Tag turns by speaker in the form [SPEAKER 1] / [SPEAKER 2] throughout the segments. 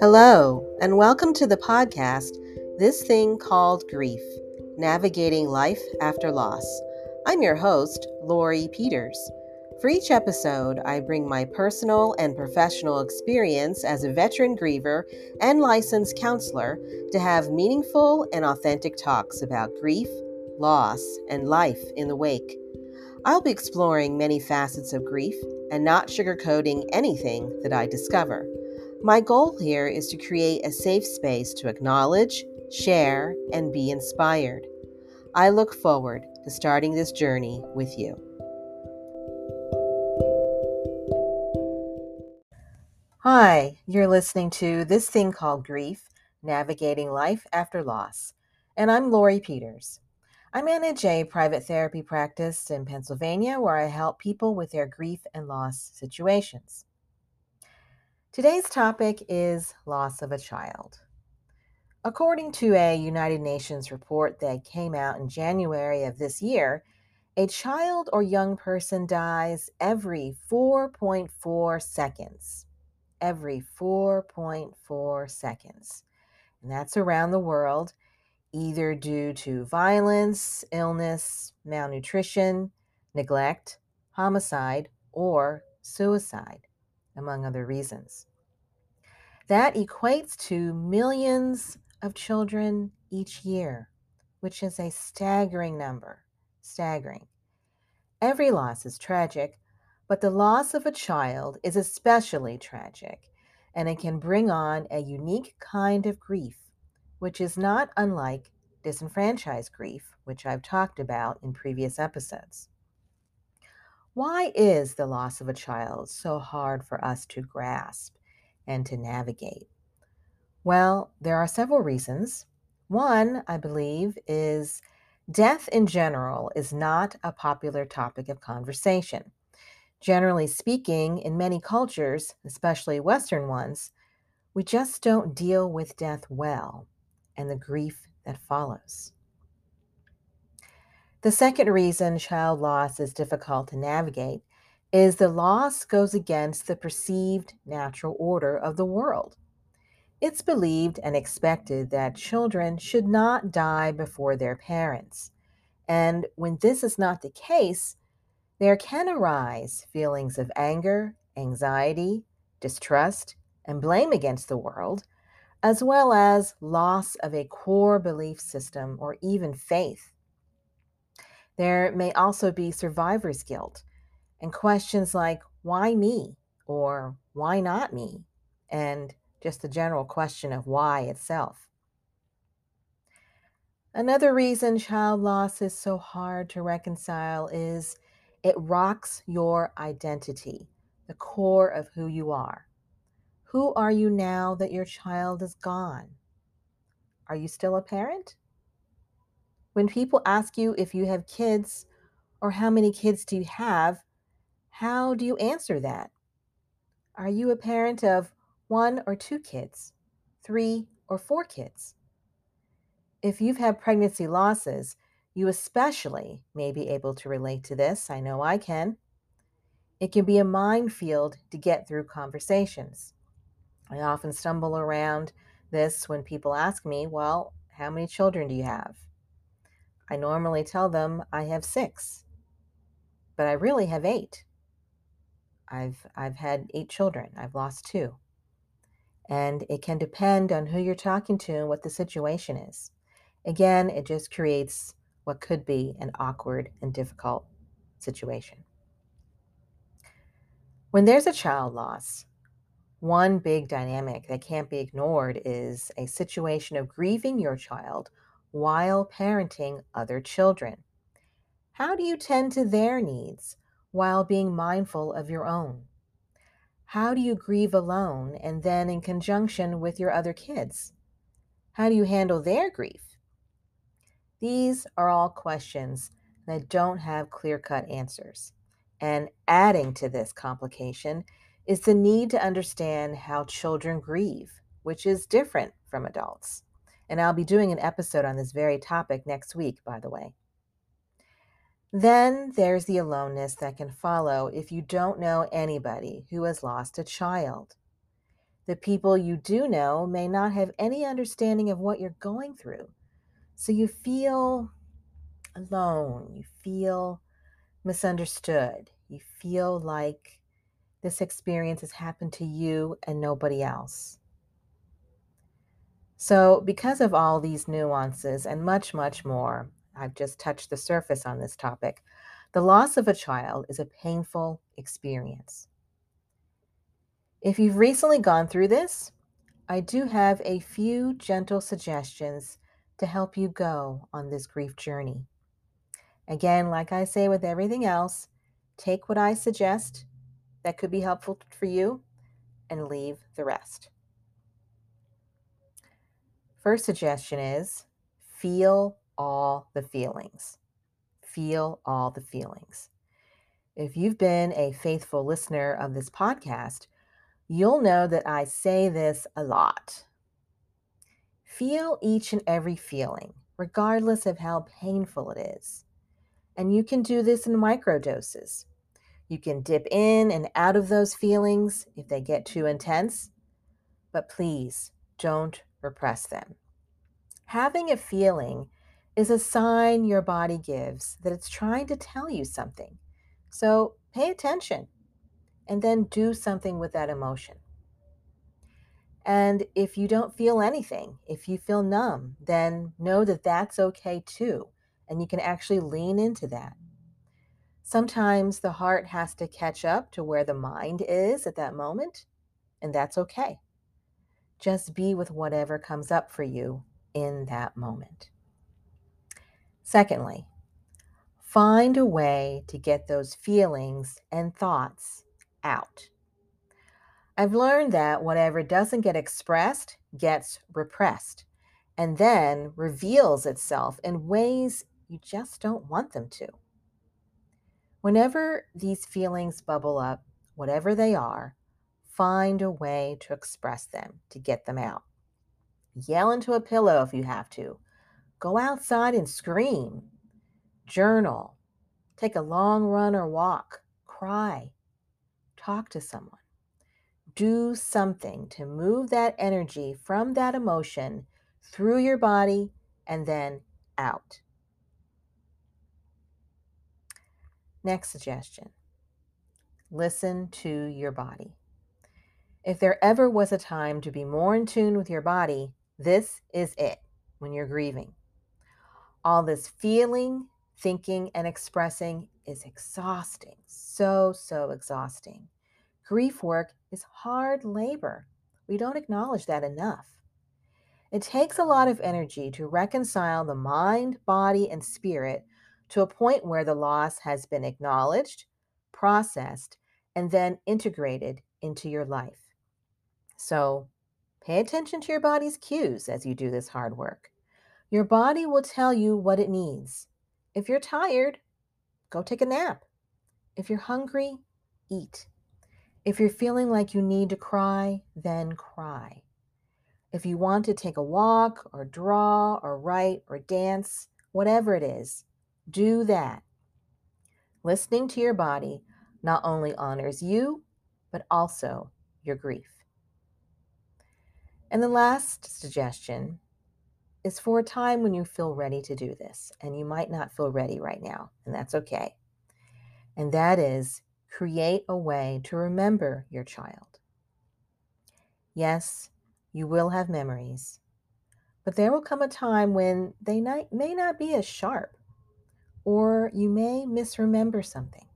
[SPEAKER 1] Hello, and welcome to the podcast, This Thing Called Grief Navigating Life After Loss. I'm your host, Lori Peters. For each episode, I bring my personal and professional experience as a veteran griever and licensed counselor to have meaningful and authentic talks about grief, loss, and life in the wake. I'll be exploring many facets of grief and not sugarcoating anything that I discover. My goal here is to create a safe space to acknowledge, share, and be inspired. I look forward to starting this journey with you. Hi, you're listening to This Thing Called Grief Navigating Life After Loss, and I'm Lori Peters. I manage a private therapy practice in Pennsylvania where I help people with their grief and loss situations. Today's topic is loss of a child. According to a United Nations report that came out in January of this year, a child or young person dies every 4.4 seconds. Every 4.4 seconds. And that's around the world, either due to violence, illness, malnutrition, neglect, homicide, or suicide among other reasons. That equates to millions of children each year, which is a staggering number. Staggering. Every loss is tragic, but the loss of a child is especially tragic, and it can bring on a unique kind of grief, which is not unlike disenfranchised grief, which I've talked about in previous episodes. Why is the loss of a child so hard for us to grasp and to navigate? Well, there are several reasons. One, I believe, is death in general is not a popular topic of conversation. Generally speaking, in many cultures, especially Western ones, we just don't deal with death well and the grief that follows. The second reason child loss is difficult to navigate is the loss goes against the perceived natural order of the world. It's believed and expected that children should not die before their parents. And when this is not the case, there can arise feelings of anger, anxiety, distrust, and blame against the world, as well as loss of a core belief system or even faith. There may also be survivor's guilt and questions like, why me? Or why not me? And just the general question of why itself. Another reason child loss is so hard to reconcile is it rocks your identity, the core of who you are. Who are you now that your child is gone? Are you still a parent? When people ask you if you have kids or how many kids do you have, how do you answer that? Are you a parent of one or two kids, three or four kids? If you've had pregnancy losses, you especially may be able to relate to this. I know I can. It can be a minefield to get through conversations. I often stumble around this when people ask me, Well, how many children do you have? I normally tell them I have six, but I really have eight. I've, I've had eight children, I've lost two. And it can depend on who you're talking to and what the situation is. Again, it just creates what could be an awkward and difficult situation. When there's a child loss, one big dynamic that can't be ignored is a situation of grieving your child while parenting other children? How do you tend to their needs while being mindful of your own? How do you grieve alone and then in conjunction with your other kids? How do you handle their grief? These are all questions that don't have clear cut answers. And adding to this complication is the need to understand how children grieve, which is different from adults. And I'll be doing an episode on this very topic next week, by the way. Then there's the aloneness that can follow if you don't know anybody who has lost a child. The people you do know may not have any understanding of what you're going through. So you feel alone, you feel misunderstood, you feel like this experience has happened to you and nobody else. So, because of all these nuances and much, much more, I've just touched the surface on this topic. The loss of a child is a painful experience. If you've recently gone through this, I do have a few gentle suggestions to help you go on this grief journey. Again, like I say with everything else, take what I suggest that could be helpful for you and leave the rest. First suggestion is feel all the feelings. Feel all the feelings. If you've been a faithful listener of this podcast, you'll know that I say this a lot. Feel each and every feeling, regardless of how painful it is. And you can do this in micro doses. You can dip in and out of those feelings if they get too intense, but please don't repress them. Having a feeling is a sign your body gives that it's trying to tell you something. So pay attention and then do something with that emotion. And if you don't feel anything, if you feel numb, then know that that's okay too. And you can actually lean into that. Sometimes the heart has to catch up to where the mind is at that moment, and that's okay. Just be with whatever comes up for you in that moment. Secondly, find a way to get those feelings and thoughts out. I've learned that whatever doesn't get expressed gets repressed and then reveals itself in ways you just don't want them to. Whenever these feelings bubble up, whatever they are, find a way to express them, to get them out. Yell into a pillow if you have to. Go outside and scream. Journal. Take a long run or walk. Cry. Talk to someone. Do something to move that energy from that emotion through your body and then out. Next suggestion listen to your body. If there ever was a time to be more in tune with your body, this is it when you're grieving. All this feeling, thinking, and expressing is exhausting. So, so exhausting. Grief work is hard labor. We don't acknowledge that enough. It takes a lot of energy to reconcile the mind, body, and spirit to a point where the loss has been acknowledged, processed, and then integrated into your life. So pay attention to your body's cues as you do this hard work. Your body will tell you what it needs. If you're tired, go take a nap. If you're hungry, eat. If you're feeling like you need to cry, then cry. If you want to take a walk or draw or write or dance, whatever it is, do that. Listening to your body not only honors you, but also your grief. And the last suggestion is for a time when you feel ready to do this, and you might not feel ready right now, and that's okay. And that is create a way to remember your child. Yes, you will have memories, but there will come a time when they may not be as sharp or you may misremember something.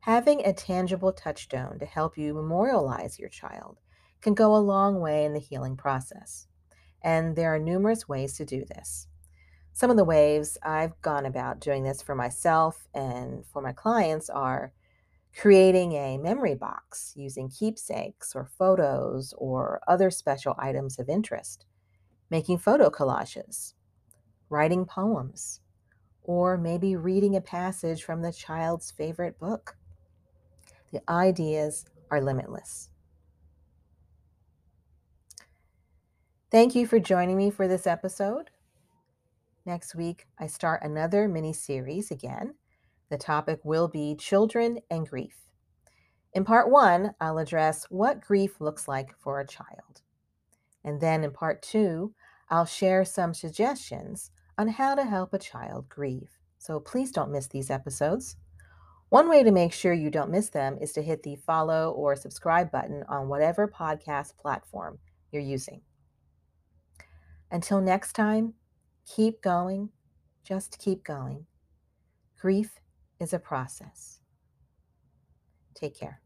[SPEAKER 1] Having a tangible touchstone to help you memorialize your child can go a long way in the healing process. And there are numerous ways to do this. Some of the ways I've gone about doing this for myself and for my clients are creating a memory box using keepsakes or photos or other special items of interest, making photo collages, writing poems, or maybe reading a passage from the child's favorite book. The ideas are limitless. Thank you for joining me for this episode. Next week, I start another mini series again. The topic will be children and grief. In part one, I'll address what grief looks like for a child. And then in part two, I'll share some suggestions on how to help a child grieve. So please don't miss these episodes. One way to make sure you don't miss them is to hit the follow or subscribe button on whatever podcast platform you're using. Until next time, keep going, just keep going. Grief is a process. Take care.